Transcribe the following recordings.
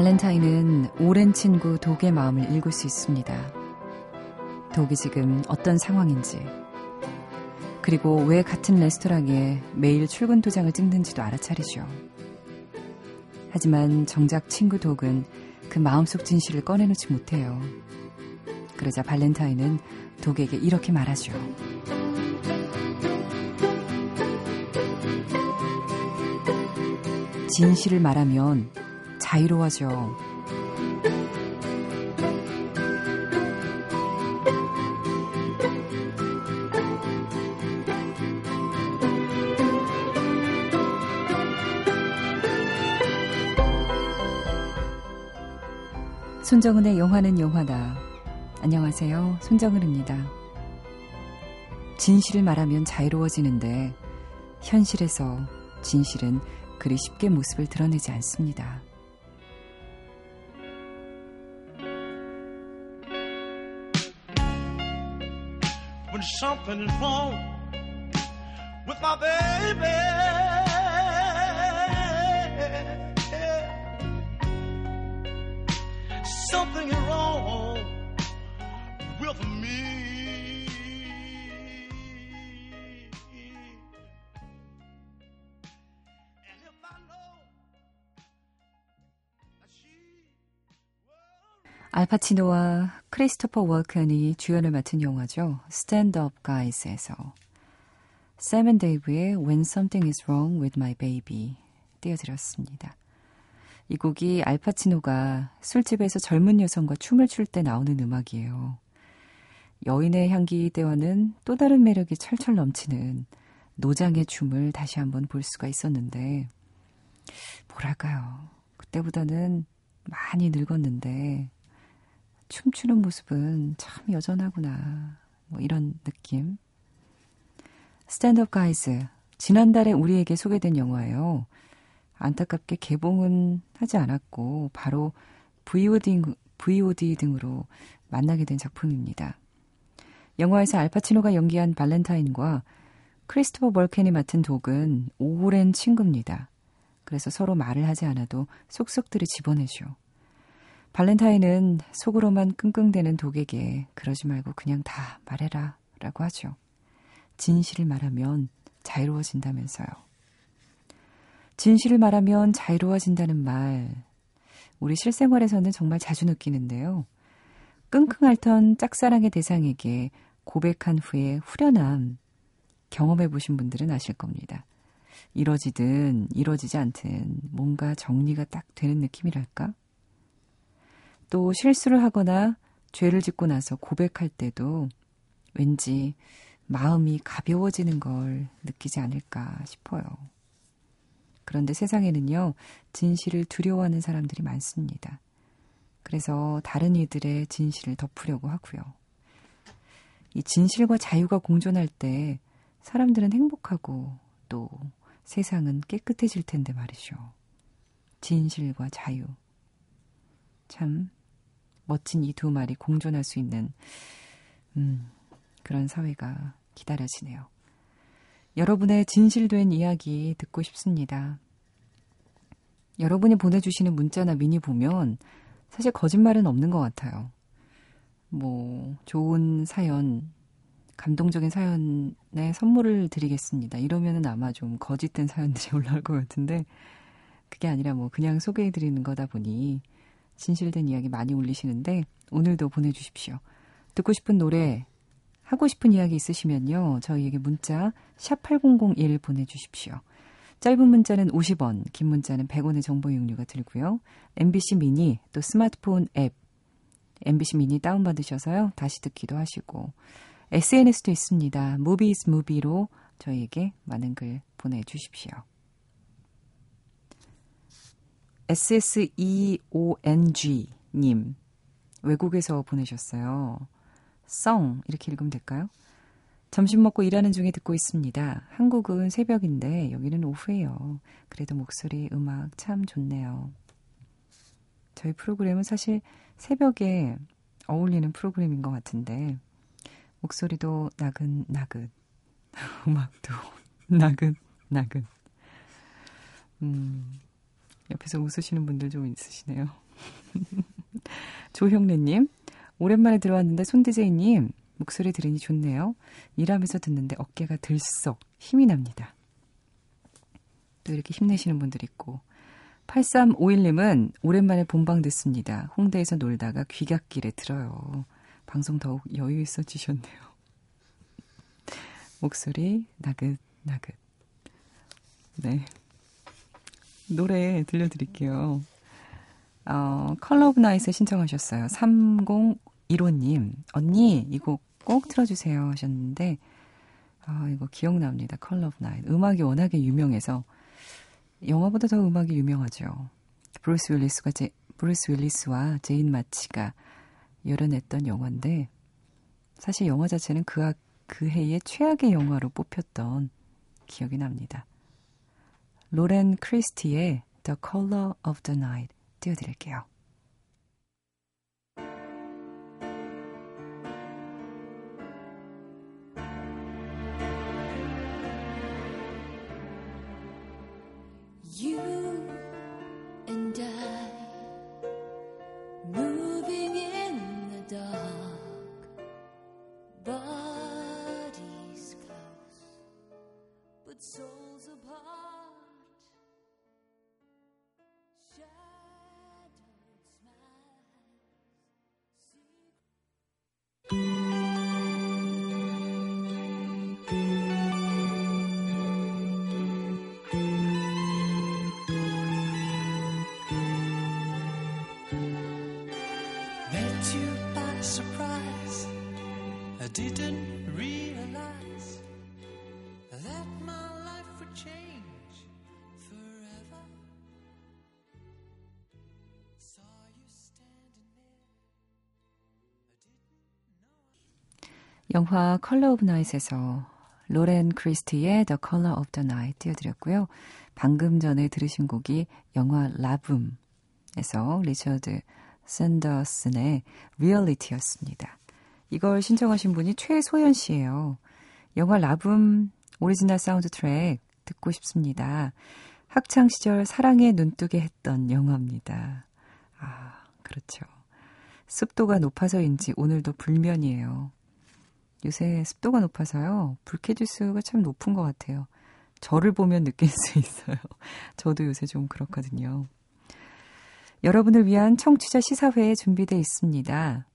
발렌타인은 오랜 친구 독의 마음을 읽을 수 있습니다. 독이 지금 어떤 상황인지, 그리고 왜 같은 레스토랑에 매일 출근 도장을 찍는지도 알아차리죠. 하지만 정작 친구 독은 그 마음속 진실을 꺼내놓지 못해요. 그러자 발렌타인은 독에게 이렇게 말하죠. 진실을 말하면 자유로워져. 손정은의 영화는 영화다. 안녕하세요. 손정은입니다. 진실을 말하면 자유로워지는데 현실에서 진실은 그리 쉽게 모습을 드러내지 않습니다. When something is wrong with my baby something wrong with me. 알파치노와 크리스토퍼 월켄이 주연을 맡은 영화죠. Stand Up Guys에서 Sam & Dave의 When Something Is Wrong With My Baby 띄워드렸습니다. 이 곡이 알파치노가 술집에서 젊은 여성과 춤을 출 때 나오는 음악이에요. 여인의 향기 때와는 또 다른 매력이 철철 넘치는 노장의 춤을 다시 한번 볼 수가 있었는데, 뭐랄까요. 그때보다는 많이 늙었는데, 춤추는 모습은 참 여전하구나. 뭐 이런 느낌. 스탠드업 가이즈. 지난달에 우리에게 소개된 영화예요. 안타깝게 개봉은 하지 않았고 바로 VOD, VOD 등으로 만나게 된 작품입니다. 영화에서 알파치노가 연기한 발렌타인과 크리스토퍼 벌켄이 맡은 독은 오랜 친구입니다. 그래서 서로 말을 하지 않아도 속속들이 집어내죠. 발렌타인은 속으로만 끙끙대는 독에게 그러지 말고 그냥 다 말해라 라고 하죠. 진실을 말하면 자유로워진다면서요. 진실을 말하면 자유로워진다는 말, 우리 실생활에서는 정말 자주 느끼는데요. 끙끙 앓던 짝사랑의 대상에게 고백한 후에 후련함 경험해 보신 분들은 아실 겁니다. 이뤄지든 이뤄지지 않든 뭔가 정리가 딱 되는 느낌이랄까? 또 실수를 하거나 죄를 짓고 나서 고백할 때도 왠지 마음이 가벼워지는 걸 느끼지 않을까 싶어요. 그런데 세상에는요, 진실을 두려워하는 사람들이 많습니다. 그래서 다른 이들의 진실을 덮으려고 하고요. 이 진실과 자유가 공존할 때 사람들은 행복하고 또 세상은 깨끗해질 텐데 말이죠. 진실과 자유. 참 멋진 이 두 말이 공존할 수 있는 음, 그런 사회가 기다려지네요. 여러분의 진실된 이야기 듣고 싶습니다. 여러분이 보내주시는 문자나 미니 보면 사실 거짓말은 없는 것 같아요. 뭐, 좋은 사연, 감동적인 사연에 선물을 드리겠습니다. 이러면은 아마 좀 거짓된 사연들이 올라올 것 같은데, 그게 아니라 뭐 그냥 소개해드리는 거다 보니 진실된 이야기 많이 올리시는데, 오늘도 보내주십시오. 듣고 싶은 노래, 하고 싶은 이야기 있으시면요. 저희에게 문자 샵 8001 보내주십시오. 짧은 문자는 50원, 긴 문자는 100원의 정보 이용료가 들고요. MBC 미니 또 스마트폰 앱 MBC 미니 다운받으셔서요. 다시 듣기도 하시고 SNS도 있습니다. 무비스 무비로 저희에게 많은 글 보내주십시오. SSEONG님 외국에서 보내셨어요. 썽 이렇게 읽으면 될까요? 점심 먹고 일하는 중에 듣고 있습니다. 한국은 새벽인데 여기는 오후예요. 그래도 목소리, 음악 참 좋네요. 저희 프로그램은 사실 새벽에 어울리는 프로그램인 것 같은데 목소리도 나긋나긋 음악도 나긋나긋 음, 옆에서 웃으시는 분들 좀 있으시네요. 조형래님, 오랜만에 들어왔는데 손디제이님 목소리 들으니 좋네요. 일하면서 듣는데 어깨가 들썩 힘이 납니다. 또 이렇게 힘내시는 분들 있고 8351님은 오랜만에 본방 듣습니다. 홍대에서 놀다가 귀갓길에 들어요. 방송 더욱 여유 있어지셨네요. 목소리 나긋나긋. 네. 노래 들려드릴게요. 어, Color of Night 신청하셨어요. 3015님. 언니, 이 곡 꼭 틀어주세요 하셨는데, 아, 이거 기억납니다. Color of Night. 음악이 워낙에 유명해서, 영화보다 더 음악이 유명하죠. 브루스 윌리스가 제, 브루스 윌리스와 제인 마치가 열연했던 영화인데, 사실 영화 자체는 그, 그 해의 최악의 영화로 뽑혔던 기억이 납니다. 로렌 크리스티의 The Color of the Night 띄워드릴게요. 영화 Color of Night에서 로렌 크리스티의 The Color of the Night 띄워드렸고요. 방금 전에 들으신 곡이 영화 La Boum에서 리처드 샌더슨의 Reality였습니다. 이걸 신청하신 분이 최소연 씨예요. 영화 La Boum 오리지널 사운드 트랙 듣고 싶습니다. 학창 시절 사랑에 눈뜨게 했던 영화입니다. 아, 그렇죠. 습도가 높아서인지 오늘도 불면이에요. 요새 습도가 높아서요. 불쾌지수가 참 높은 것 같아요. 저를 보면 느낄 수 있어요. 저도 요새 좀 그렇거든요. 여러분을 위한 청취자 시사회 준비되어 있습니다.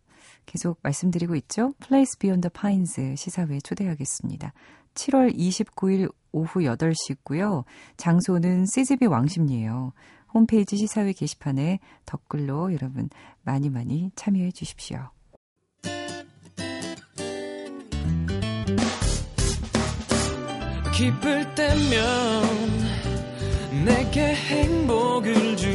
계속 말씀드리고 있죠. Place Beyond the Pines 시사회에 초대하겠습니다. 7월 29일 오후 8시고요. 장소는 CGV 왕십리예요. 홈페이지 시사회 게시판에 댓글로 여러분 많이 많이 참여해 주십시오. 기쁠 때면 내게 행복을 주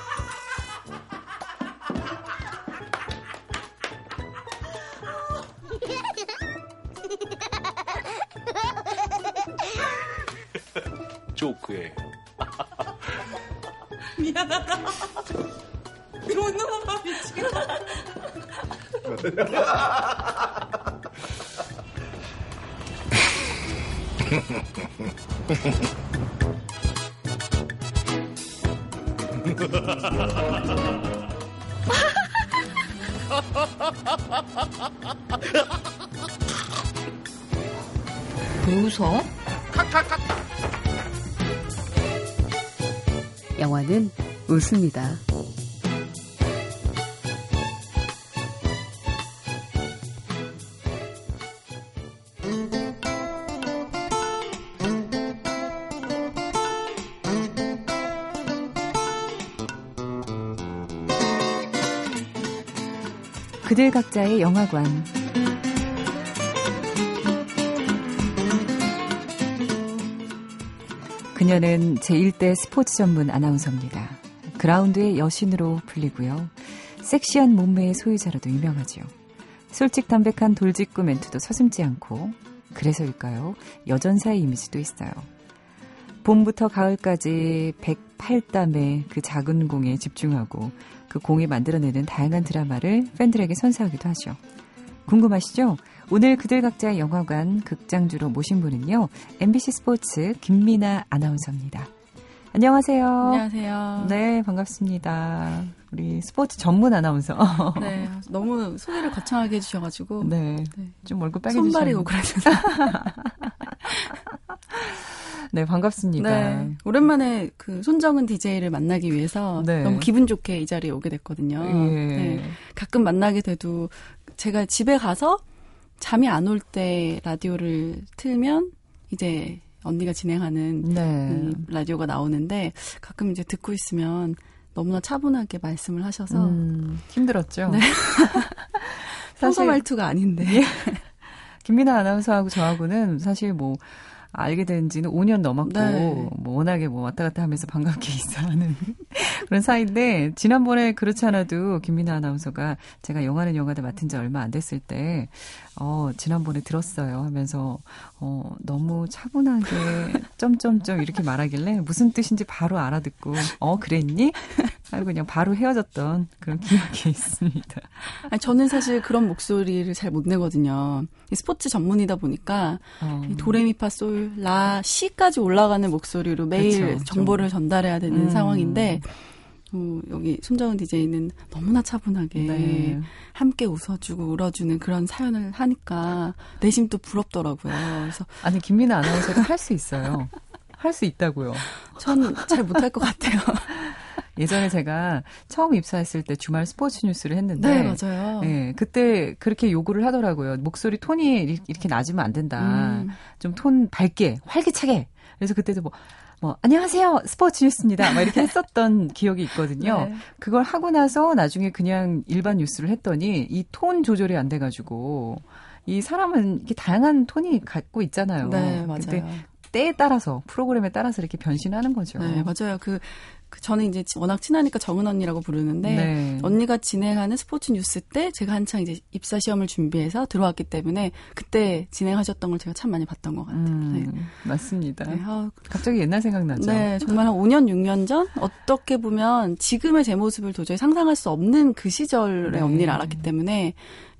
미안하다. 이런 놈아 미치겠다. 웃습니다. 그들 각자의 영화관 그녀는 제1대 스포츠 전문 아나운서입니다. 그라운드의 여신으로 불리고요. 섹시한 몸매의 소유자로도 유명하죠. 솔직 담백한 돌직구 멘트도 서슴지 않고 그래서일까요? 여전사의 이미지도 있어요. 봄부터 가을까지 108담의 그 작은 공에 집중하고 그 공이 만들어내는 다양한 드라마를 팬들에게 선사하기도 하죠. 궁금하시죠? 오늘 그들 각자의 영화관 극장주로 모신 분은요. MBC 스포츠 김미나 아나운서입니다. 안녕하세요. 안녕하세요. 네, 반갑습니다. 우리 스포츠 전문 아나운서. 네, 너무 소개를 거창하게 해주셔가지고. 네, 네. 좀 얼굴 빨개지셨 손발이 오그라져서. 네, 반갑습니다. 네, 오랜만에 그 손정은 DJ를 만나기 위해서 네. 너무 기분 좋게 이 자리에 오게 됐거든요. 예. 네, 가끔 만나게 돼도 제가 집에 가서 잠이 안 올 때 라디오를 틀면 이제 언니가 진행하는 네. 라디오가 나오는데 가끔 이제 듣고 있으면 너무나 차분하게 말씀을 하셔서 음, 힘들었죠. 네. 사실 말투가 아닌데. 예. 김민아 아나운서하고 저하고는 사실 뭐 알게 된 지는 5년 넘었고, 네. 뭐 워낙에 뭐 왔다 갔다 하면서 반갑게 있어하는 그런 사이인데, 지난번에 그렇지 않아도 김민아 아나운서가 제가 영화는 영화다 맡은 지 얼마 안 됐을 때, 어, 지난번에 들었어요 하면서, 어, 너무 차분하게, 점점점 이렇게 말하길래 무슨 뜻인지 바로 알아듣고, 어, 그랬니? 하고 그냥 바로 헤어졌던 그런 기억이 있습니다. 아니, 저는 사실 그런 목소리를 잘 못 내거든요. 스포츠 전문이다 보니까, 어. 도레미파 솔, 라, 시까지 올라가는 목소리로 매일 그쵸, 정보를 좀. 전달해야 되는 음. 상황인데, 어, 여기 손정은 DJ는 너무나 차분하게 네. 함께 웃어주고 울어주는 그런 사연을 하니까 내심 또 부럽더라고요. 그래서 아니 김민아 아나운서가 할수 있어요. 할 수 있다고요. 전 잘 못할 것 같아요. 예전에 제가 처음 입사했을 때 주말 스포츠 뉴스를 했는데 네, 맞아요. 예, 그때 그렇게 요구를 하더라고요. 목소리 톤이 이렇게 낮으면 안 된다. 음. 좀톤 밝게, 활기차게. 그래서 그때도 뭐 뭐 안녕하세요 스포츠 뉴스입니다. 막 이렇게 했었던 기억이 있거든요. 네. 그걸 하고 나서 나중에 그냥 일반 뉴스를 했더니 이 톤 조절이 안 돼가지고 이 사람은 이렇게 다양한 톤이 갖고 있잖아요. 네 맞아요. 때에 따라서 프로그램에 따라서 이렇게 변신하는 거죠. 네 맞아요. 그그 저는 이제 워낙 친하니까 정은 언니라고 부르는데 네. 언니가 진행하는 스포츠 뉴스 때 제가 한창 이제 입사 시험을 준비해서 들어왔기 때문에 그때 진행하셨던 걸 제가 참 많이 봤던 것 같아요. 음, 네. 맞습니다. 네, 아, 갑자기 옛날 생각나죠. 네, 정말 한 5년 6년 전 어떻게 보면 지금의 제 모습을 도저히 상상할 수 없는 그 시절의 네. 언니를 알았기 때문에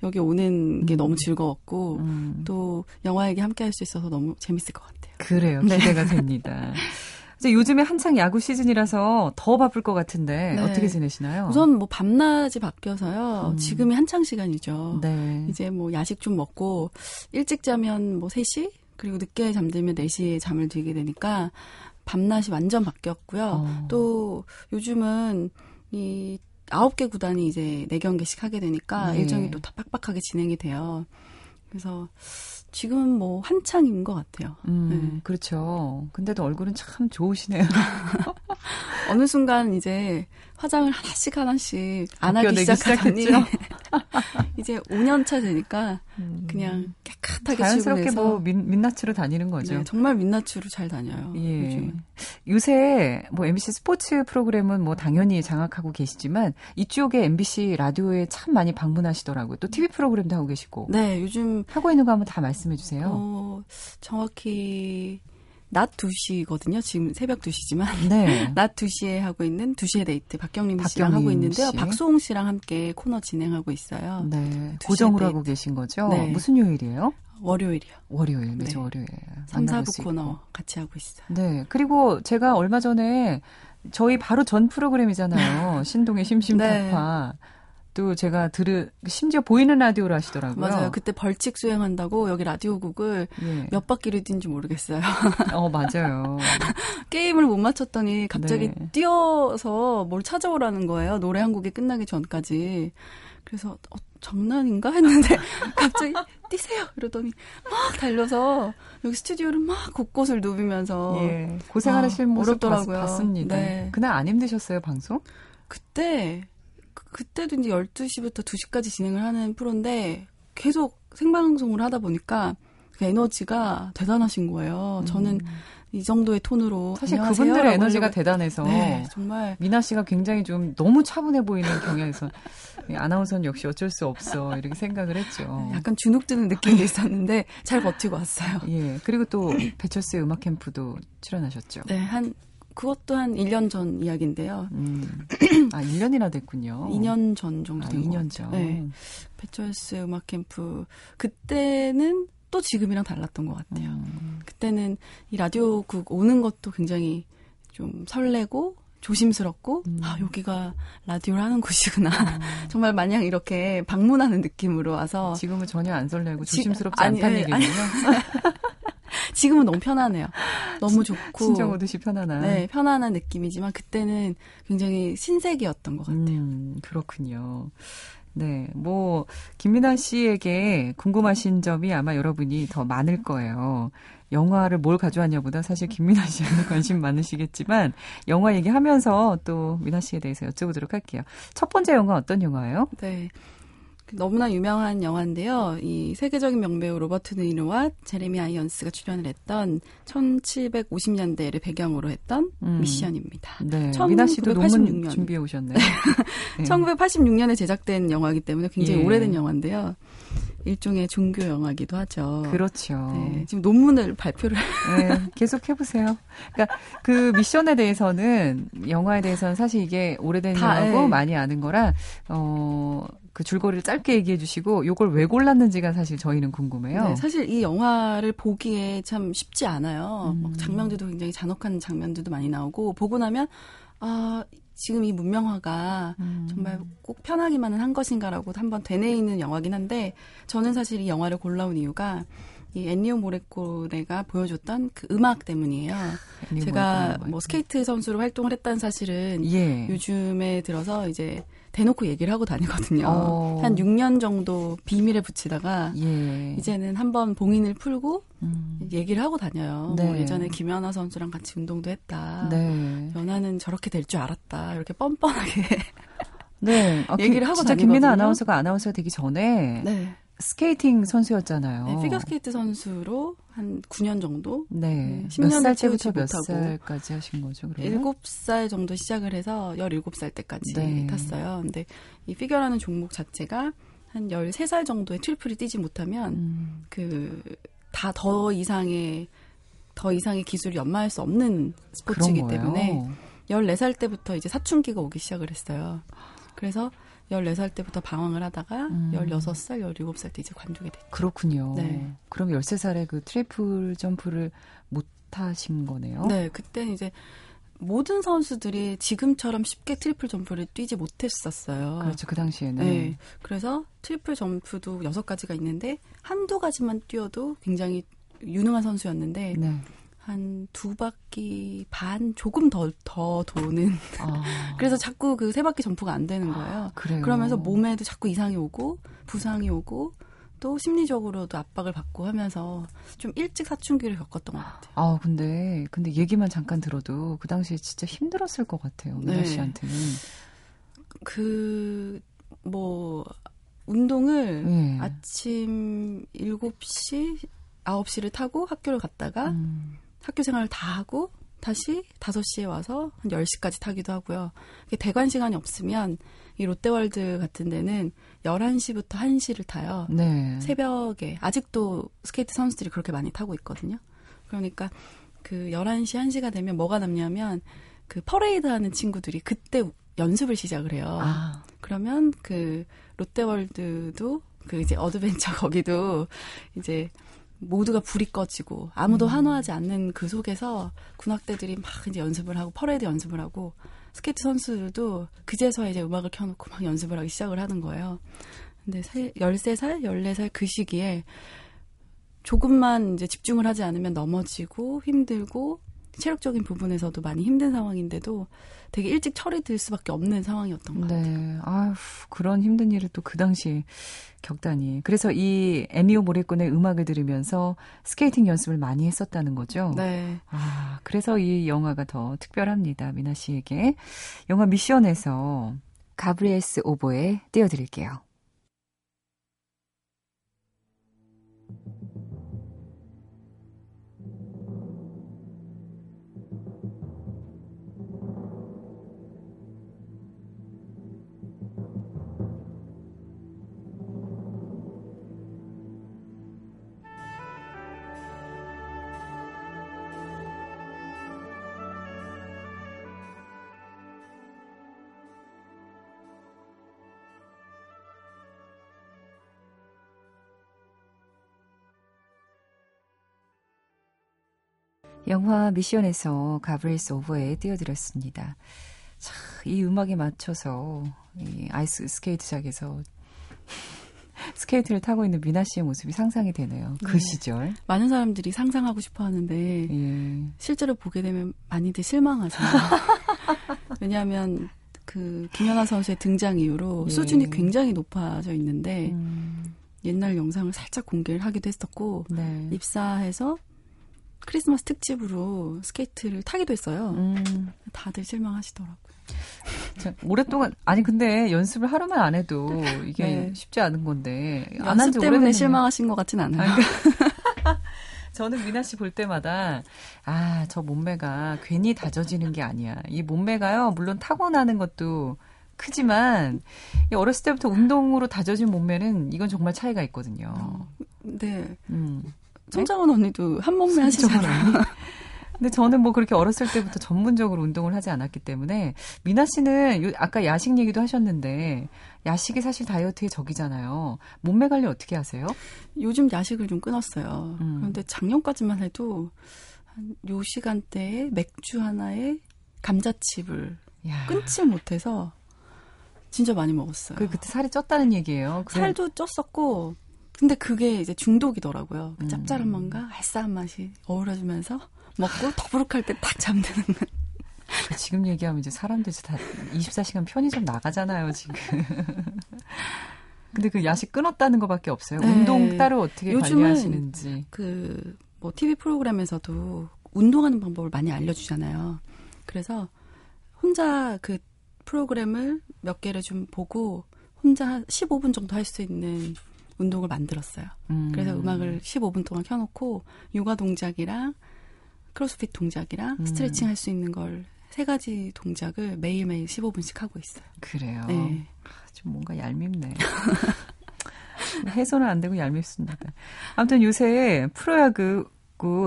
여기 오는 게 음. 너무 즐거웠고 음. 또 영화 얘기 함께 할 수 있어서 너무 재밌을 것 같아요. 그래요. 네. 기대가 됩니다. 이제 요즘에 한창 야구 시즌이라서 더 바쁠 것 같은데 네. 어떻게 지내시나요? 우선 뭐 밤낮이 바뀌어서요. 음. 지금이 한창 시간이죠. 네. 이제 뭐 야식 좀 먹고 일찍 자면 뭐 3시 그리고 늦게 잠들면 4시에 잠을 들게 되니까 밤낮이 완전 바뀌었고요. 어. 또 요즘은 이 아홉 개 구단이 이제 4경기씩 하게 되니까 네. 일정이 또 다 빡빡하게 진행이 돼요. 그래서 지금 뭐 한창인 것 같아요. 음, 네. 그렇죠. 근데도 얼굴은 참 좋으시네요. 어느 순간 이제 화장을 하나씩 하나씩 안 하기 시작하더니 이제 5년 차 되니까 음. 그냥 깨끗하게 자연스럽게 뭐 민, 민낯으로 다니는 거죠. 네, 정말 민낯으로 잘 다녀요. 예. 요즘. 요새 뭐 MBC 스포츠 프로그램은 뭐 당연히 장악하고 계시지만 이쪽에 MBC 라디오에 참 많이 방문하시더라고요. 또 TV 프로그램도 하고 계시고. 네, 요즘 하고 있는 거 한번 다 말씀해 주세요. 어, 정확히 낮 2시거든요. 지금 새벽 2시지만. 네. 낮 2시에 하고 있는 2시에 데이트 박경림, 박경림 씨랑 하고 있는데요. 씨. 박소홍 씨랑 함께 코너 진행하고 있어요. 네. 고정으로 하고 계신 거죠? 네. 무슨 요일이에요? 월요일이요. 월요일, 매주 네. 월요일. 3, 4부 코너 같이 하고 있어요. 네. 그리고 제가 얼마 전에 저희 바로 전 프로그램이잖아요. 신동의 심심타파. 네. 또 제가 들으 심지어 보이는 라디오를 하시더라고요. 맞아요. 그때 벌칙 수행한다고 여기 라디오국을 예. 몇 바퀴를 뛴지 모르겠어요. 어 맞아요. 게임을 못 맞췄더니 갑자기 네. 뛰어서 뭘 찾아오라는 거예요. 노래 한 곡이 끝나기 전까지. 그래서 어, 장난인가 했는데 갑자기 뛰세요 이러더니 막 달려서 여기 스튜디오를 막 곳곳을 누비면서 예. 고생하는 아, 모습 봤, 봤습니다. 네. 그날 안 힘드셨어요 방송? 그때 그때도 이제 12시부터 2시까지 진행을 하는 프로인데 계속 생방송을 하다 보니까 그 에너지가 대단하신 거예요. 음. 저는 이 정도의 톤으로 사실 그분들의 에너지가 하려고... 대단해서 네, 정말 미나 씨가 굉장히 좀 너무 차분해 보이는 경향에서 아나운서는 역시 어쩔 수 없어 이렇게 생각을 했죠. 약간 주눅 드는 느낌이 있었는데 잘 버티고 왔어요. 예. 그리고 또 배철수의 음악 캠프도 출연하셨죠. 네, 한 그것도 한 1년 전 이야기인데요. 음. 아, 1년이나 됐군요. 2년 전 정도 아, 2년 전. 네. 배철수 음악 캠프 그때는 또 지금이랑 달랐던 것 같아요. 음. 그때는 이 라디오국 오는 것도 굉장히 좀 설레고 조심스럽고 음. 아 여기가 라디오를 하는 곳이구나 음. 정말 마냥 이렇게 방문하는 느낌으로 와서 지금은 전혀 안 설레고 조심스럽지 지, 않다는 예, 얘기군요. 지금은 너무 편하네요. 너무 좋고 신청 오듯이 편안한 네 편안한 느낌이지만 그때는 굉장히 신세계였던 것 같아요. 음, 그렇군요. 네, 뭐 김민아 씨에게 궁금하신 점이 아마 여러분이 더 많을 거예요. 영화를 뭘 가져왔냐보다 사실 김민아 씨에 관심 많으시겠지만 영화 얘기하면서 또 민아 씨에 대해서 여쭤보도록 할게요. 첫 번째 영화 어떤 영화예요? 네. 너무나 유명한 영화인데요. 이 세계적인 명배우 로버트 드니로와 제레미 아이언스가 출연을 했던 1750년대를 배경으로 했던 음. 미션입니다. 네. 미나 씨도 논문 준비해 오셨네요. 네. 1986년에 제작된 영화이기 때문에 굉장히 예. 오래된 영화인데요. 일종의 종교 영화기도 하죠. 그렇죠. 네, 지금 논문을 발표를 네, 계속 해보세요. 그러니까 그 미션에 대해서는 영화에 대해서는 사실 이게 오래된 다, 영화고 네. 많이 아는 거라 어. 그 줄거리를 짧게 얘기해 주시고 요걸 왜 골랐는지가 사실 저희는 궁금해요. 네, 사실 이 영화를 보기에 참 쉽지 않아요. 음. 장면들도 굉장히 잔혹한 장면들도 많이 나오고 보고 나면 아 지금 이 문명화가 음. 정말 꼭 편하기만은 한 것인가라고 한번 되뇌이는 영화긴 한데 저는 사실 이 영화를 골라온 이유가 이 엔니오 모리코네가 보여줬던 그 음악 때문이에요. 제가 뭐 스케이트 선수로 활동을 했다는 사실은 예. 요즘에 들어서 이제 대놓고 얘기를 하고 다니거든요. 어. 한 6년 정도 비밀에 붙이다가 예. 이제는 한번 봉인을 풀고 음. 얘기를 하고 다녀요. 네. 뭐 예전에 김연아 선수랑 같이 운동도 했다. 네. 연아는 저렇게 될 줄 알았다. 이렇게 뻔뻔하게 네. 아, 얘기를 하고 진짜 다니거든요. 김민아 아나운서가 아나운서 되기 전에 네. 스케이팅 선수였잖아요. 네, 피겨스케이트 선수로 한 9년 정도. 네. 네 10년 몇살 때부터 몇 살까지 하신 거죠? 그러면? 7살 정도 시작을 해서 17살 때까지 네. 탔어요. 근데 이 피겨라는 종목 자체가 한 13살 정도에 트리플이 뛰지 못하면 음. 그다 더 이상의 더 이상의 기술을 연마할 수 없는 스포츠이기 때문에 14살 때부터 이제 사춘기가 오기 시작을 했어요. 그래서 14살 때부터 방황을 하다가 음. 16살, 17살 때 이제 관두게 됐죠. 그렇군요. 네. 그럼 13살에 그 트리플 점프를 못 하신 거네요? 네, 그때는 이제 모든 선수들이 지금처럼 쉽게 트리플 점프를 뛰지 못했었어요. 그렇죠. 그 당시에는. 네. 그래서 트리플 점프도 여섯 가지가 있는데 한두 가지만 뛰어도 굉장히 유능한 선수였는데 네. 한 두 바퀴 반 조금 더더 도는 아. 그래서 자꾸 그 세 바퀴 점프가 안 되는 거예요. 아, 그러면서 몸에도 자꾸 이상이 오고 부상이 오고 또 심리적으로도 압박을 받고 하면서 좀 일찍 사춘기를 겪었던 것 같아요. 아 근데 근데 얘기만 잠깐 들어도 그 당시에 진짜 힘들었을 것 같아요. 미나 네. 씨한테는 그 뭐 운동을 네. 아침 7시 9시를 타고 학교를 갔다가 음. 학교 생활을 다 하고 다시 5시에 와서 한 10시까지 타기도 하고요. 대관 시간이 없으면 이 롯데월드 같은 데는 11시부터 1시를 타요. 네. 새벽에. 아직도 스케이트 선수들이 그렇게 많이 타고 있거든요. 그러니까 그 11시, 1시가 되면 뭐가 남냐면 그 퍼레이드 하는 친구들이 그때 연습을 시작을 해요. 아. 그러면 그 롯데월드도 그 이제 어드벤처 거기도 이제 모두가 불이 꺼지고 아무도 음. 환호하지 않는 그 속에서 군악대들이 막 이제 연습을 하고 퍼레이드 연습을 하고 스케이트 선수들도 그제서야 이제 음악을 켜놓고 막 연습을 하기 시작을 하는 거예요. 근데 13살, 14살 그 시기에 조금만 이제 집중을 하지 않으면 넘어지고 힘들고 체력적인 부분에서도 많이 힘든 상황인데도 되게 일찍 철이 들 수밖에 없는 상황이었던 것 같아요. 네. 아휴, 그런 힘든 일을 또 그 당시 겪다니. 그래서 이 엔니오 모리코네의 음악을 들으면서 스케이팅 연습을 많이 했었다는 거죠. 네. 아, 그래서 이 영화가 더 특별합니다. 민아 씨에게. 영화 미션에서 Gabriel's Oboe 띄워드릴게요. 영화 미션에서 Gabriel's Oboe 띄워드렸습니다. 자, 이 음악에 맞춰서 이 아이스 스케이트장에서 스케이트를 타고 있는 미나 씨의 모습이 상상이 되네요. 그 네. 시절. 많은 사람들이 상상하고 싶어 하는데 예. 실제로 보게 되면 많이들 실망하세요. 왜냐하면 그 김연아 선수의 등장 이후로 예. 수준이 굉장히 높아져 있는데 음. 옛날 영상을 살짝 공개를 하기도 했었고 네. 입사해서 크리스마스 특집으로 스케이트를 타기도 했어요. 음. 다들 실망하시더라고요. 오랫동안 아니 근데 연습을 하루만 안 해도 이게 네. 쉽지 않은 건데 안 연습 때문에 오래됐네. 실망하신 것 같진 않아요. 아니, 저는 미나 씨 볼 때마다 아 저 몸매가 괜히 다져지는 게 아니야. 이 몸매가요 물론 타고나는 것도 크지만 어렸을 때부터 운동으로 다져진 몸매는 이건 정말 차이가 있거든요. 어, 네. 음. 손정은 언니도 한 몸매 하시잖아요. 근데 저는 뭐 그렇게 어렸을 때부터 전문적으로 운동을 하지 않았기 때문에 미나 씨는 요, 아까 야식 얘기도 하셨는데 야식이 사실 다이어트의 적이잖아요. 몸매 관리 어떻게 하세요? 요즘 야식을 좀 끊었어요. 음. 그런데 작년까지만 해도 한 요 시간대에 맥주 하나에 감자칩을 야. 끊지 못해서 진짜 많이 먹었어요. 그 그때 살이 쪘다는 얘기예요. 살도 쪘었고 근데 그게 이제 중독이더라고요. 그 짭짤한 음. 맛과 알싸한 맛이 어우러지면서 먹고 더부룩할 때 딱 잠드는. 그 지금 얘기하면 이제 사람들이 다 24시간 편의점 나가잖아요, 지금. 근데 그 야식 끊었다는 것밖에 없어요. 네. 운동 따로 어떻게 관리하시는지. 그, 뭐, TV 프로그램에서도 운동하는 방법을 많이 알려주잖아요. 그래서 혼자 그 프로그램을 몇 개를 좀 보고 혼자 15분 정도 할 수 있는 운동을 만들었어요. 음. 그래서 음악을 15분 동안 켜놓고 요가 동작이랑 크로스핏 동작이랑 음. 스트레칭 할 수 있는 걸 세 가지 동작을 매일매일 15분씩 하고 있어요. 그래요? 네. 아, 좀 뭔가 얄밉네. 해소는 안 되고 얄밉습니다. 아무튼 요새 프로야구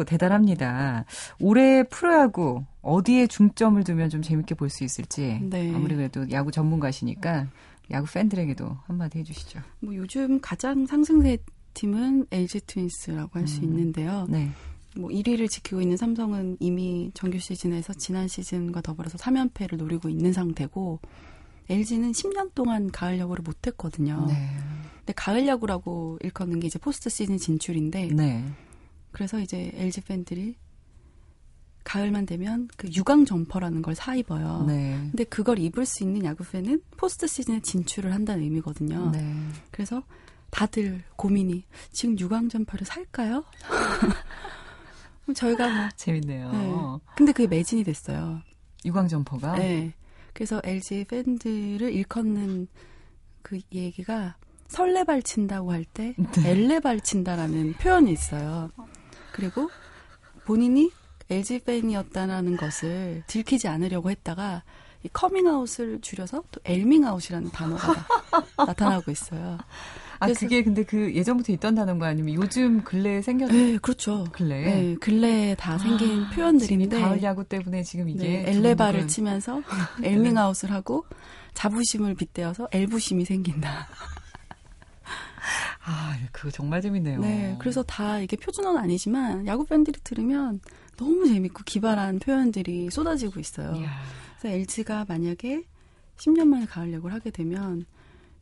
대단합니다. 올해 프로야구 어디에 중점을 두면 좀 재밌게 볼 수 있을지 네. 아무래도 야구 전문가시니까 야구 팬들에게도 한마디 해주시죠. 뭐 요즘 가장 상승세 팀은 LG 트윈스라고 할수 음. 있는데요. 네. 뭐 1위를 지키고 있는 삼성은 이미 정규 시즌에서 지난 시즌과 더불어서 3연패를 노리고 있는 상태고 LG는 10년 동안 가을 야구를 못 했거든요. 네. 근데 가을 야구라고 일컫는 게 이제 포스트 시즌 진출인데 네. 그래서 이제 LG 팬들이 가을만 되면 그 유광 점퍼라는 걸 사 입어요. 네. 근데 그걸 입을 수 있는 야구 팬은 포스트 시즌에 진출을 한다는 의미거든요. 네. 그래서 다들 고민이 지금 유광 점퍼를 살까요? 저희가 뭐 재밌네요. 네. 근데 그게 매진이 됐어요. 유광 점퍼가. 네. 그래서 LG 팬들을 일컫는 그 얘기가 설레발 친다고 할때 네. 엘레발 친다라는 표현이 있어요. 그리고 본인이 LG 팬이었다라는 것을 들키지 않으려고 했다가 이 커밍아웃을 줄여서 또 엘밍아웃이라는 단어가 나타나고 있어요. 아 그게 근데 그 예전부터 있던 단어인가 아니면 요즘 근래에 생겼? 네, 그렇죠. 근래. 네, 근래에 다 생긴 아, 표현들인데 가을 야구 때문에 지금 이게 네, 엘레발을 치면서 엘밍아웃을 하고 자부심을 빗대어서 엘부심이 생긴다. 아, 그거 정말 재밌네요. 네, 그래서 다 이게 표준어는 아니지만 야구 팬들이 들으면 너무 재밌고 기발한 표현들이 쏟아지고 있어요. 이야. 그래서 LG가 만약에 10년 만에 가을 야구를 하게 되면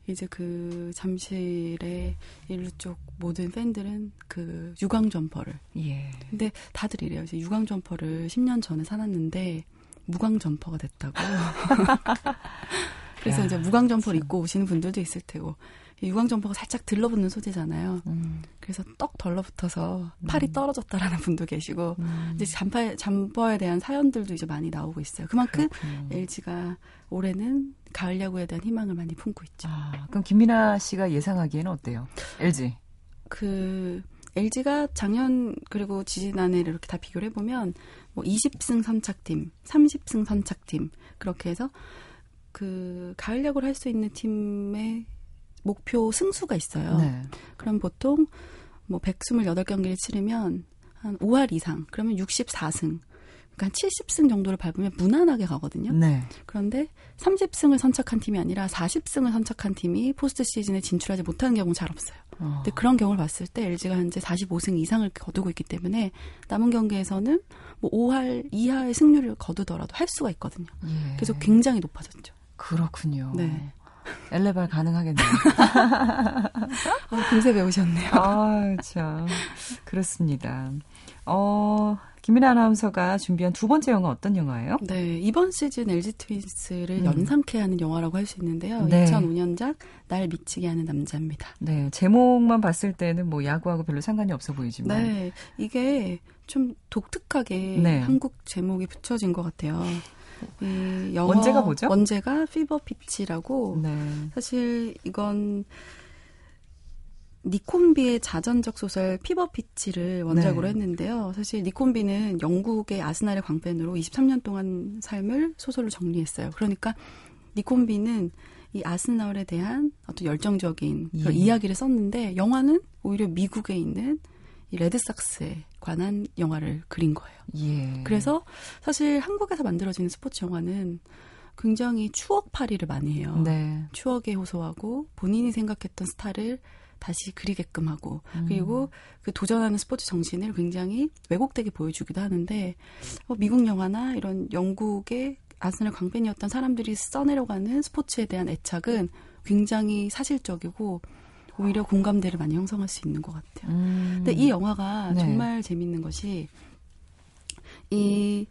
이제 그 잠실의 일루 쪽 모든 팬들은 그 유광 점퍼를. 예. 근데 다들 이래요. 이제 유광 점퍼를 10년 전에 사놨는데 무광 점퍼가 됐다고. 그래서 야, 이제 무광 점퍼를 입고 오시는 분들도 있을 테고 유광 점퍼가 살짝 들러붙는 소재잖아요. 음. 그래서 떡 들러붙어서 팔이 음. 떨어졌다라는 분도 계시고 음. 이제 잠파 잠퍼에 대한 사연들도 이제 많이 나오고 있어요. 그만큼 그렇군요. LG가 올해는 가을 야구에 대한 희망을 많이 품고 있죠. 아, 그럼 김민아 씨가 예상하기에는 어때요? LG. 그 LG가 작년 그리고 지지난해를 이렇게 다 비교를 해보면 뭐 20승 선착팀, 30승 선착팀 그렇게 해서 그 가을 야구를 할 수 있는 팀의 목표 승수가 있어요. 네. 그럼 보통 뭐 128경기를 치르면 한 5할 이상, 그러면 64승. 그러니까 70승 정도를 밟으면 무난하게 가거든요. 네. 그런데 30승을 선착한 팀이 아니라 40승을 선착한 팀이 포스트 시즌에 진출하지 못하는 경우는 잘 없어요. 어. 근데 그런 경우를 봤을 때 LG가 현재 45승 이상을 거두고 있기 때문에 남은 경기에서는 뭐 5할 이하의 승률을 거두더라도 할 수가 있거든요. 예. 그래서 굉장히 높아졌죠. 그렇군요. 네. 엘레발 가능하겠네요. 어, 금세 배우셨네요. 아, 참. 그렇습니다. 어, 김민아 아나운서가 준비한 두 번째 영화 어떤 영화예요? 네, 이번 시즌 LG 트윈스를 음. 연상케 하는 영화라고 할 수 있는데요. 네. 2005년작 날 미치게 하는 남자입니다. 네, 제목만 봤을 때는 뭐 야구하고 별로 상관이 없어 보이지만. 네, 이게 좀 독특하게 네. 한국 제목이 붙여진 것 같아요. 이 영어 원제가 뭐죠? 원제가 피버 피치라고 네. 사실 이건 닉 혼비의 자전적 소설 피버 피치를 원작으로 네. 했는데요. 사실 닉 혼비는 영국의 아스날의 광팬으로 23년 동안 삶을 소설로 정리했어요. 그러니까 닉 혼비는 이 아스날에 대한 어떤 열정적인 예. 이야기를 썼는데 영화는 오히려 미국에 있는 이 레드삭스에 관한 영화를 그린 거예요. 예. 그래서 사실 한국에서 만들어지는 스포츠 영화는 굉장히 추억팔이를 많이 해요. 네. 추억에 호소하고 본인이 생각했던 스타를 다시 그리게끔 하고 음. 그리고 그 도전하는 스포츠 정신을 굉장히 왜곡되게 보여주기도 하는데 어, 미국 영화나 이런 영국의 아스널 광팬이었던 사람들이 써내려가는 스포츠에 대한 애착은 굉장히 사실적이고 오히려 공감대를 많이 형성할 수 있는 것 같아요. 음. 근데 이 영화가 네. 정말 재밌는 것이 이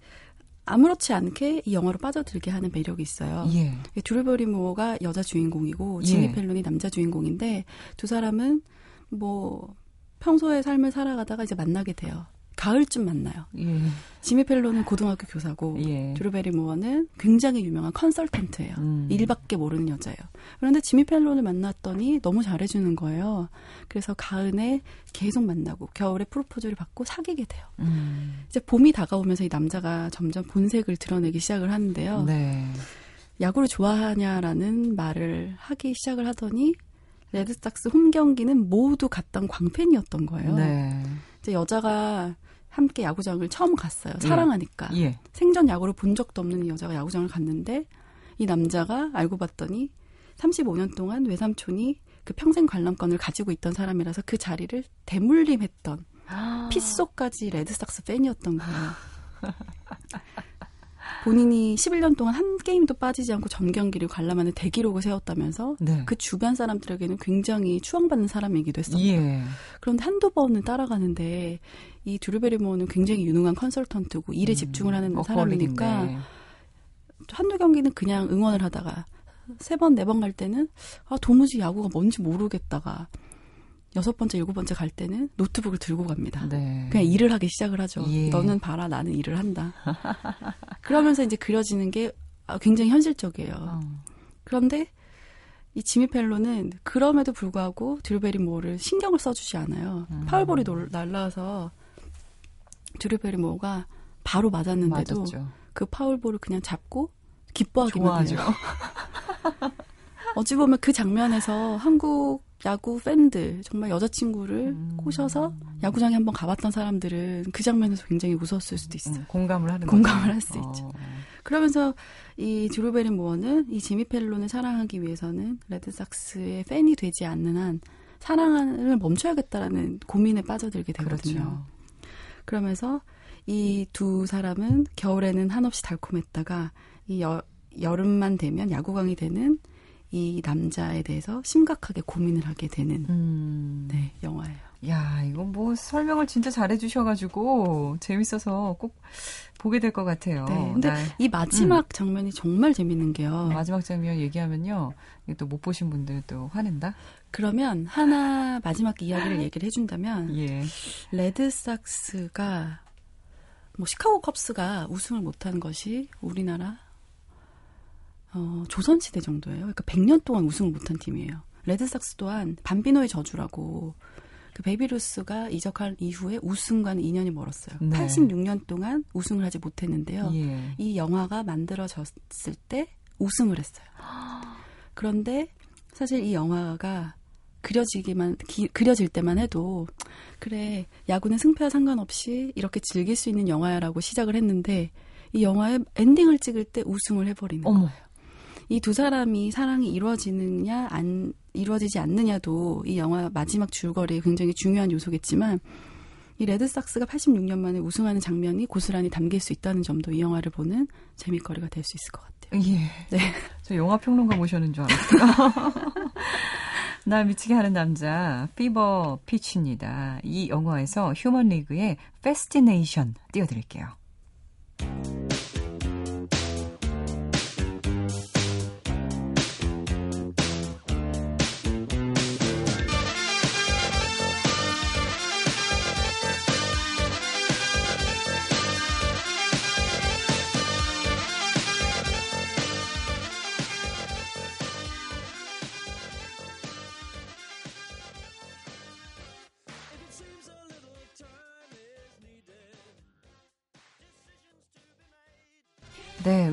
아무렇지 않게 이 영화로 빠져들게 하는 매력이 있어요. 예. 드루 버리 모어가 여자 주인공이고 지미 예. 펠론이 남자 주인공인데 두 사람은 뭐 평소의 삶을 살아가다가 이제 만나게 돼요. 가을쯤 만나요. 예. 지미 펠로는 고등학교 교사고 예. 드루 베리모어는 굉장히 유명한 컨설턴트예요. 음. 일밖에 모르는 여자예요. 그런데 지미 팰런을 만났더니 너무 잘해주는 거예요. 그래서 가을에 계속 만나고 겨울에 프로포즈를 받고 사귀게 돼요. 음. 이제 봄이 다가오면서 이 남자가 점점 본색을 드러내기 시작을 하는데요. 네. 야구를 좋아하냐라는 말을 하기 시작을 하더니 레드삭스 홈 경기는 모두 갔던 광팬이었던 거예요. 네. 이제 여자가 함께 야구장을 처음 갔어요. 예. 사랑하니까. 예. 생전 야구를 본 적도 없는 이 여자가 야구장을 갔는데 이 남자가 알고 봤더니 35년 동안 외삼촌이 그 평생 관람권을 가지고 있던 사람이라서 그 자리를 대물림했던 아. 핏속까지 레드삭스 팬이었던 거예요. 본인이 11년 동안 한 게임도 빠지지 않고 전 경기를 관람하는 대기록을 세웠다면서 네. 그 주변 사람들에게는 굉장히 추앙받는 사람이기도 했었고 예. 그런데 한두 번은 따라가는데 이 드루 배리모어는 굉장히 유능한 컨설턴트고 일에 음, 집중을 하는 음, 사람이니까 한두 경기는 그냥 응원을 하다가 세 번, 네 번 갈 때는 아, 도무지 야구가 뭔지 모르겠다가 여섯 번째, 일곱 번째 갈 때는 노트북을 들고 갑니다. 네. 그냥 일을 하기 시작을 하죠. 예. 너는 봐라, 나는 일을 한다. 그러면서 이제 그려지는 게 아, 굉장히 현실적이에요. 어. 그런데 이 지미 팰런은 그럼에도 불구하고 드루 배리모어를 신경을 써주지 않아요. 음. 파울볼이 날라와서 드루베리 모어가 바로 맞았는데도 맞았죠. 그 파울볼을 그냥 잡고 기뻐하기만 해요. 어찌 보면 그 장면에서 한국 야구 팬들 정말 여자친구를 음. 꼬셔서 야구장에 한번 가봤던 사람들은 그 장면에서 굉장히 웃었을 수도 있어요. 음, 공감을 하는 공감을 할 수 있죠. 어. 그러면서 이 드루 베리 모어는 이 지미 펠론을 사랑하기 위해서는 레드삭스의 팬이 되지 않는 한 사랑을 멈춰야겠다라는 고민에 빠져들게 되거든요. 그렇죠. 그러면서 이 두 사람은 겨울에는 한없이 달콤했다가 이 여, 여름만 되면 야구광이 되는 이 남자에 대해서 심각하게 고민을 하게 되는 음. 네, 영화예요. 야, 이거 뭐 설명을 진짜 잘해 주셔가지고 재밌어서 꼭 보게 될 것 같아요. 네, 근데 날. 이 마지막 음. 장면이 정말 재밌는 게요. 마지막 장면 얘기하면요, 또 못 보신 분들도 화낸다. 그러면 하나 마지막 이야기를 얘기를 해준다면, 예. 레드삭스가 뭐 시카고 컵스가 우승을 못한 것이 우리나라 어, 조선시대 정도예요. 그러니까 100년 동안 우승을 못한 팀이에요. 레드삭스 또한 밤비노의 저주라고 그그 베이브 루스가 이적한 이후에 우승과는 인연이 멀었어요. 네. 86년 동안 우승을 하지 못했는데요. 예. 이 영화가 만들어졌을 때 우승을 했어요. 그런데 사실 이 영화가 그려지기만 기, 그려질 때만 해도 그래 야구는 승패와 상관없이 이렇게 즐길 수 있는 영화야라고 시작을 했는데 이 영화의 엔딩을 찍을 때 우승을 해버리는 어머. 거예요. 이 두 사람이 사랑이 이루어지느냐 안 이루어지지 않느냐도 이 영화 마지막 줄거리에 굉장히 중요한 요소겠지만 이 레드삭스가 86년 만에 우승하는 장면이 고스란히 담길 수 있다는 점도 이 영화를 보는 재미거리가 될 수 있을 것 같아요. 예. 네. 저 영화 평론가 모셨는 줄 알았어요. 날 미치게 하는 남자 Fever Pitch입니다. 이 영화에서 휴먼 리그의 Fascination 띄워드릴게요.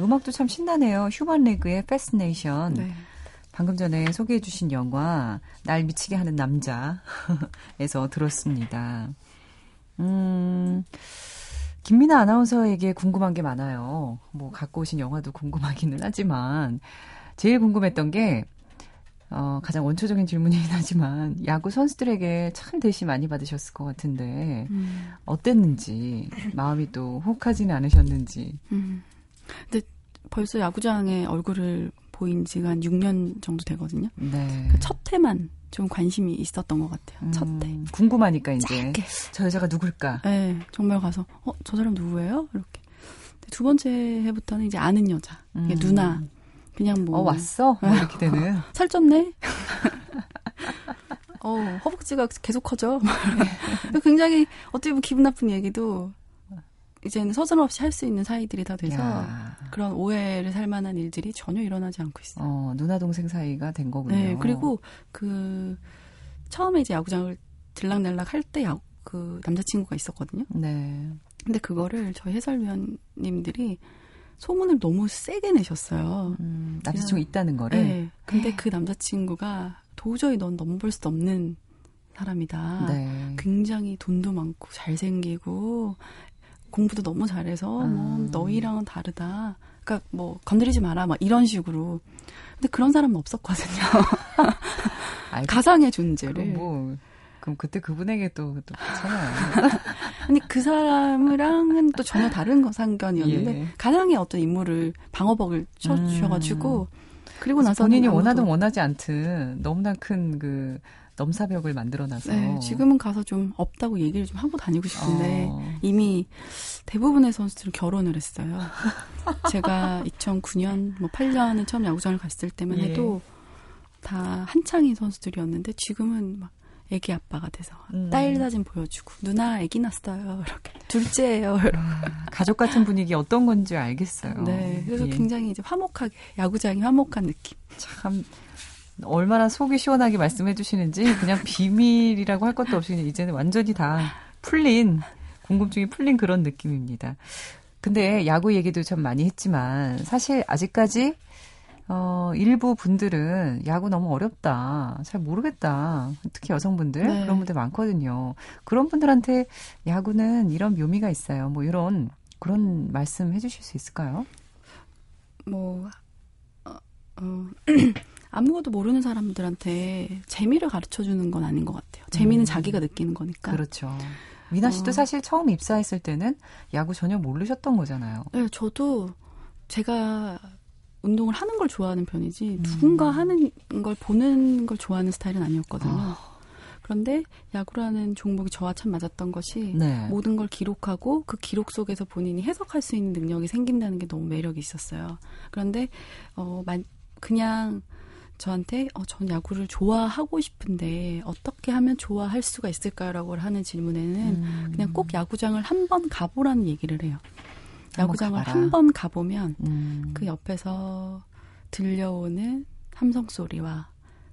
음악도 참 신나네요. 휴먼 레그의 패스네이션. 네. 방금 전에 소개해 주신 영화 날 미치게 하는 남자에서 들었습니다. 음. 김민아 아나운서에게 궁금한 게 많아요. 뭐 갖고 오신 영화도 궁금하기는 하지만 제일 궁금했던 게 어, 가장 원초적인 질문이긴 하지만 야구 선수들에게 참 대시 많이 받으셨을 것 같은데 음. 어땠는지 마음이 또 혹하지는 않으셨는지. 음. 근데 벌써 야구장에 얼굴을 보인 지가 한 6년 정도 되거든요. 네. 그첫 해만 좀 관심이 있었던 것 같아요. 음, 첫 해. 궁금하니까 이제 짧게. 저 여자가 누굴까? 네, 정말 가서 어 저 사람 누구예요? 이렇게. 두 번째 해부터는 이제 아는 여자, 음. 누나. 그냥 뭐 어, 왔어? 뭐 이렇게 되는. 살쪘네. 어 허벅지가 계속 커져. 네. 굉장히 어떻게 보면 기분 나쁜 얘기도 이제는 서슴없이 할 수 있는 사이들이 다 돼서 야. 그런 오해를 살 만한 일들이 전혀 일어나지 않고 있어요. 어, 누나 동생 사이가 된 거군요. 네, 그리고 그 처음에 이제 야구장을 들락날락 할 때 야, 그 남자친구가 있었거든요. 네. 근데 그거를 저희 해설위원님들이 소문을 너무 세게 내셨어요. 음, 남자친구 있다는 거를. 네. 근데 그 남자친구가 도저히 넌 넘볼 수 없는 사람이다. 네. 굉장히 돈도 많고 잘생기고 공부도 너무 잘해서 음. 뭐 아. 너희랑은 다르다. 그러니까 뭐 건드리지 마라 막 이런 식으로. 근데 그런 사람은 없었거든요. 가상의 존재를. 뭐 그럼 그때 그분에게 또, 또 괜찮아요. 아니, 그 사람이랑은 또 전혀 다른 거 상견이었는데, 예. 가상의 어떤 인물을 방어복을 쳐 주셔가지고, 음. 그리고 나서 본인이 원하든 원하지 않든 너무나 큰 그 넘사벽을 만들어놔서 네, 지금은 가서 좀 없다고 얘기를 좀 하고 다니고 싶은데 어. 이미 대부분의 선수들은 결혼을 했어요. 제가 2009년 뭐 8년에 처음 야구장을 갔을 때만 해도 예. 다 한창인 선수들이었는데 지금은 막 애기 아빠가 돼서 음. 딸 사진 보여주고 누나 애기 났어요 이렇게 둘째예요 이렇게 아, 가족 같은 분위기 어떤 건지 알겠어요. 네, 그래서 예. 굉장히 이제 화목하게 야구장이 화목한 느낌. 참 얼마나 속이 시원하게 말씀해 주시는지 그냥 비밀이라고 할 것도 없이 이제는 완전히 다 풀린 궁금증이 풀린 그런 느낌입니다. 근데 야구 얘기도 참 많이 했지만 사실 아직까지 어, 일부 분들은 야구 너무 어렵다. 잘 모르겠다. 특히 여성분들 네. 그런 분들 많거든요. 그런 분들한테 야구는 이런 묘미가 있어요. 뭐 이런 그런 말씀 해 주실 수 있을까요? 뭐 어, 어 아무것도 모르는 사람들한테 재미를 가르쳐 주는 건 아닌 것 같아요. 재미는 음. 자기가 느끼는 거니까. 그렇죠. 미나 씨도 어. 사실 처음 입사했을 때는 야구 전혀 모르셨던 거잖아요. 네, 저도 제가 운동을 하는 걸 좋아하는 편이지 음. 누군가 하는 걸 보는 걸 좋아하는 스타일은 아니었거든요. 아. 그런데 야구라는 종목이 저와 참 맞았던 것이 네. 모든 걸 기록하고 그 기록 속에서 본인이 해석할 수 있는 능력이 생긴다는 게 너무 매력이 있었어요. 그런데 어 그냥 저한테 어, 전 야구를 좋아하고 싶은데 어떻게 하면 좋아할 수가 있을까라고 하는 질문에는 음. 그냥 꼭 야구장을 한 번 가보라는 얘기를 해요. 야구장을 한 번 가보면 음. 그 옆에서 들려오는 함성 소리와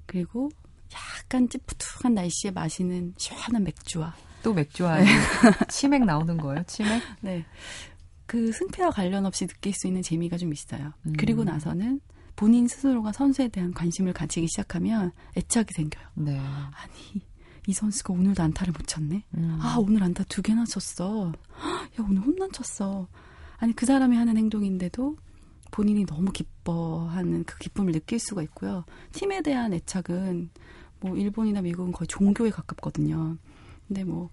그리고 약간 찌푸툭한 날씨에 마시는 시원한 맥주와 또 맥주와 네. 치맥 나오는 거예요? 치맥? 네. 그 승패와 관련 없이 느낄 수 있는 재미가 좀 있어요. 음. 그리고 나서는 본인 스스로가 선수에 대한 관심을 가지기 시작하면 애착이 생겨요. 네. 아니 이 선수가 오늘도 안타를 못 쳤네. 음. 아 오늘 안타 두 개나 쳤어. 야 오늘 홈런 쳤어. 아니 그 사람이 하는 행동인데도 본인이 너무 기뻐하는 그 기쁨을 느낄 수가 있고요. 팀에 대한 애착은 뭐 일본이나 미국은 거의 종교에 가깝거든요. 근데 뭐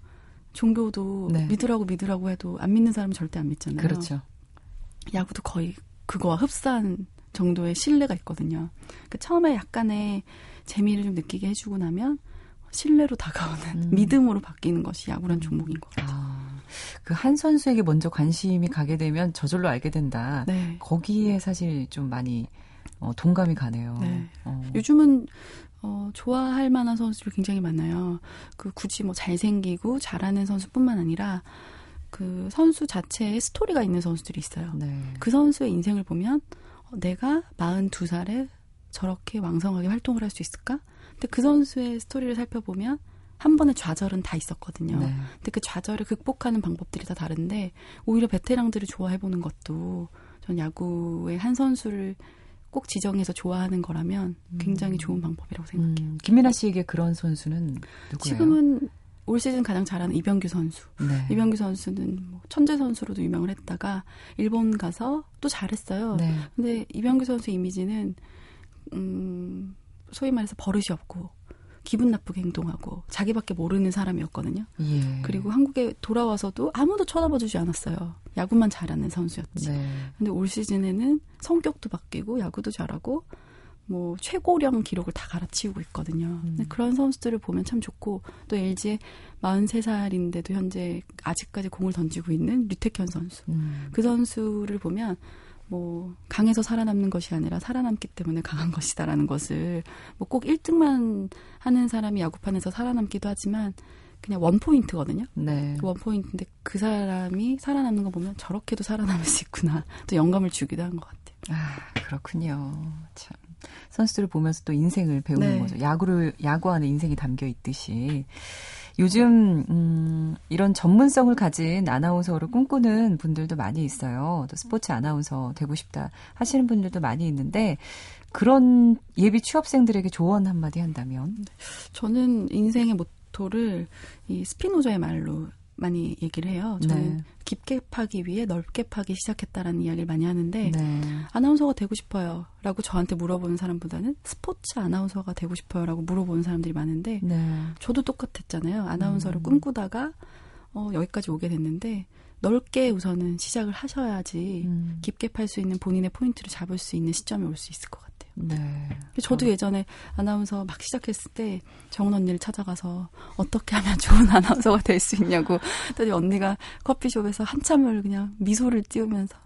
종교도 네. 믿으라고 믿으라고 해도 안 믿는 사람은 절대 안 믿잖아요. 그렇죠. 야구도 거의 그거와 흡사한 정도의 신뢰가 있거든요. 그 처음에 약간의 재미를 좀 느끼게 해주고 나면 신뢰로 다가오는 음. 믿음으로 바뀌는 것이 야구란 음. 종목인 것 같아요. 아, 그한 선수에게 먼저 관심이 가게 되면 저절로 알게 된다. 네. 거기에 사실 좀 많이 어, 동감이 가네요. 네. 어. 요즘은 어, 좋아할 만한 선수들이 굉장히 많아요. 그 굳이 뭐 잘생기고 잘하는 선수뿐만 아니라 그 선수 자체에 스토리가 있는 선수들이 있어요. 네. 그 선수의 인생을 보면 어, 내가 42살에 저렇게 왕성하게 활동을 할 수 있을까? 근데 그 선수의 스토리를 살펴보면 한 번의 좌절은 다 있었거든요. 네. 근데 그 좌절을 극복하는 방법들이 다 다른데 오히려 베테랑들을 좋아해 보는 것도 전 야구의 한 선수를 꼭 지정해서 좋아하는 거라면 굉장히 좋은 음. 방법이라고 생각해요. 음, 김민아 씨에게 그런 선수는 누구예요? 지금은 올 시즌 가장 잘하는 이병규 선수. 네. 이병규 선수는 뭐 천재 선수로도 유명을 했다가 일본 가서 또 잘했어요. 네. 근데 이병규 선수 이미지는 음 소위 말해서 버릇이 없고 기분 나쁘게 행동하고 자기밖에 모르는 사람이었거든요. 예. 그리고 한국에 돌아와서도 아무도 쳐다봐주지 않았어요. 야구만 잘하는 선수였지. 네. 근데 올 시즌에는 성격도 바뀌고 야구도 잘하고 뭐 최고령 기록을 다 갈아치우고 있거든요. 음. 그런 선수들을 보면 참 좋고 또 LG의 43살인데도 현재 아직까지 공을 던지고 있는 류택현 선수. 음. 그 선수를 보면 뭐 강해서 살아남는 것이 아니라 살아남기 때문에 강한 것이다라는 것을 뭐 꼭 1등만 하는 사람이 야구판에서 살아남기도 하지만 그냥 원 포인트거든요. 네. 원 포인트인데 그 사람이 살아남는 거 보면 저렇게도 살아남을 수 있구나. 또 영감을 주기도 한 것 같아요. 아 그렇군요. 참 선수들을 보면서 또 인생을 배우는 네. 거죠. 야구를 야구 안에 인생이 담겨 있듯이. 요즘 음, 이런 전문성을 가진 아나운서를 꿈꾸는 분들도 많이 있어요. 또 스포츠 아나운서 되고 싶다 하시는 분들도 많이 있는데 그런 예비 취업생들에게 조언 한마디 한다면 저는 인생의 모토를 이 스피노저의 말로 많이 얘기를 해요. 저는 네. 깊게 파기 위해 넓게 파기 시작했다라는 이야기를 많이 하는데 네. 아나운서가 되고 싶어요라고 저한테 물어보는 사람보다는 스포츠 아나운서가 되고 싶어요라고 물어보는 사람들이 많은데 네. 저도 똑같았잖아요. 아나운서를 음. 꿈꾸다가 어, 여기까지 오게 됐는데 넓게 우선은 시작을 하셔야지 음. 깊게 팔 수 있는 본인의 포인트를 잡을 수 있는 시점이 올 수 있을 것 같아요. 네. 저도 예전에 아나운서 막 시작했을 때 정은 언니를 찾아가서 어떻게 하면 좋은 아나운서가 될 수 있냐고 했더니 언니가 커피숍에서 한참을 그냥 미소를 띄우면서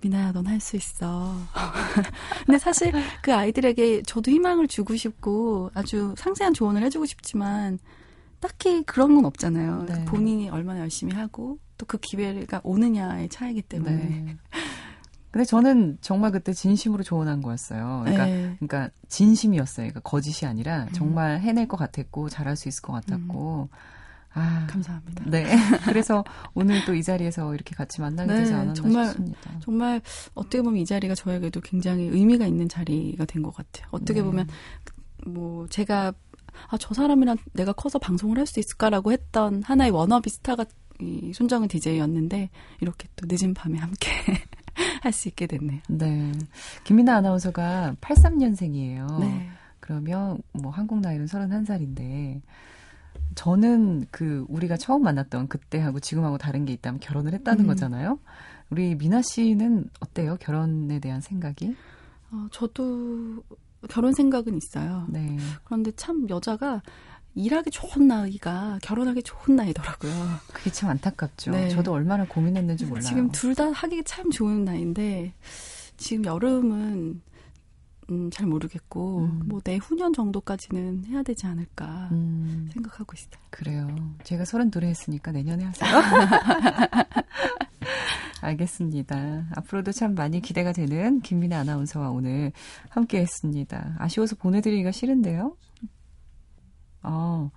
미나야, 넌 할 수 있어. 근데 사실 그 아이들에게 저도 희망을 주고 싶고 아주 상세한 조언을 해주고 싶지만 딱히 그런 건 없잖아요. 네. 본인이 얼마나 열심히 하고 또 그 기회가 오느냐의 차이기 때문에. 네. 근데 저는 정말 그때 진심으로 조언한 거였어요. 그러니까, 네. 그러니까 진심이었어요. 그러니까 거짓이 아니라 음. 정말 해낼 것 같았고 잘할 수 있을 것 같았고. 음. 아, 감사합니다. 네. 그래서 오늘 또 이 자리에서 이렇게 같이 만나게 되지 네, 않았나 정말, 싶습니다. 정말 어떻게 보면 이 자리가 저에게도 굉장히 의미가 있는 자리가 된 것 같아요. 어떻게 네. 보면 뭐 제가 아, 저 사람이랑 내가 커서 방송을 할 수 있을까라고 했던 하나의 워너비 스타가 이 손정은 DJ였는데 이렇게 또 늦은 밤에 함께 할 수 있게 됐네요. 네. 김민아 아나운서가 83년생이에요. 네. 그러면 뭐 한국 나이는 31살인데 저는 그 우리가 처음 만났던 그때하고 지금하고 다른 게 있다면 결혼을 했다는 음. 거잖아요. 우리 미나 씨는 어때요? 결혼에 대한 생각이? 어, 저도 결혼 생각은 있어요. 네. 그런데 참 여자가 일하기 좋은 나이가 결혼하기 좋은 나이더라고요. 그게 참 안타깝죠. 네. 저도 얼마나 고민했는지 몰라요. 지금 둘 다 하기 참 좋은 나이인데 지금 여름은 음, 잘 모르겠고 음. 뭐 내후년 정도까지는 해야 되지 않을까 음. 생각하고 있어요. 그래요. 제가 서른 둘에 했으니까 내년에 하세요. 알겠습니다. 앞으로도 참 많이 기대가 되는 김민아 아나운서와 오늘 함께 했습니다. 아쉬워서 보내드리기가 싫은데요. 어,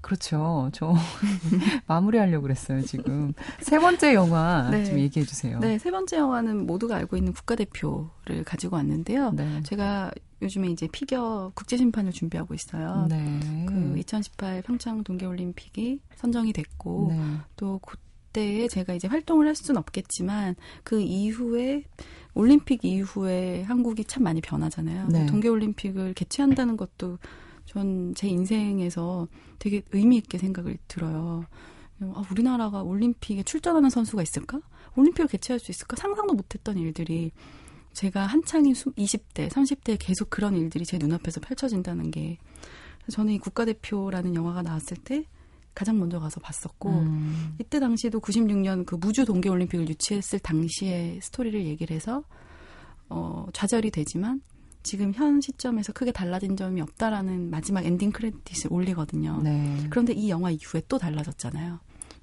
그렇죠. 저 마무리하려고 그랬어요, 지금. 세 번째 영화 네. 좀 얘기해 주세요. 네, 세 번째 영화는 모두가 알고 있는 국가대표를 가지고 왔는데요. 네. 제가 요즘에 이제 피겨 국제심판을 준비하고 있어요. 네. 그 2018 평창 동계올림픽이 선정이 됐고 네. 또 그때에 제가 이제 활동을 할 수는 없겠지만 그 이후에 올림픽 이후에 한국이 참 많이 변하잖아요. 네. 동계올림픽을 개최한다는 것도 전 제 인생에서 되게 의미 있게 생각을 들어요. 아, 우리나라가 올림픽에 출전하는 선수가 있을까? 올림픽을 개최할 수 있을까? 상상도 못했던 일들이 제가 한창인 20대, 30대 계속 그런 일들이 제 눈앞에서 펼쳐진다는 게 저는 이 국가대표라는 영화가 나왔을 때 가장 먼저 가서 봤었고 음. 이때 당시도 96년 그 무주 동계 올림픽을 유치했을 당시의 스토리를 얘기를 해서 어 좌절이 되지만 지금 현 시점에서 크게 달라진 점이 없다라는 마지막 엔딩 크레딧을 올리거든요. 네. 그런데 이 영화 이후에 또 달라졌잖아요.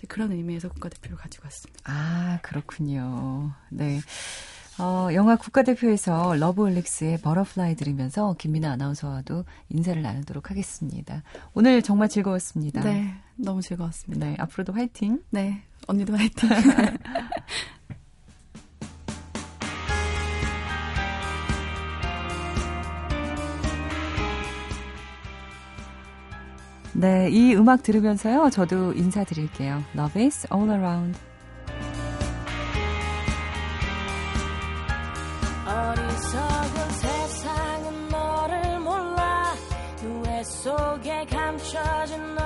그런 의미에서 국가대표를 가지고 왔습니다. 아, 그렇군요. 네. 어, 영화 국가대표에서 러브홀릭스의 Butterfly 들으면서 김민아 아나운서와도 인사를 나누도록 하겠습니다. 오늘 정말 즐거웠습니다. 네, 너무 즐거웠습니다. 네, 앞으로도 화이팅. 네, 언니도 화이팅. 네, 이 음악 들으면서요, 저도 인사드릴게요. Love is all around. 어리석은 세상은 너를 몰라 누에 속에 감춰진 너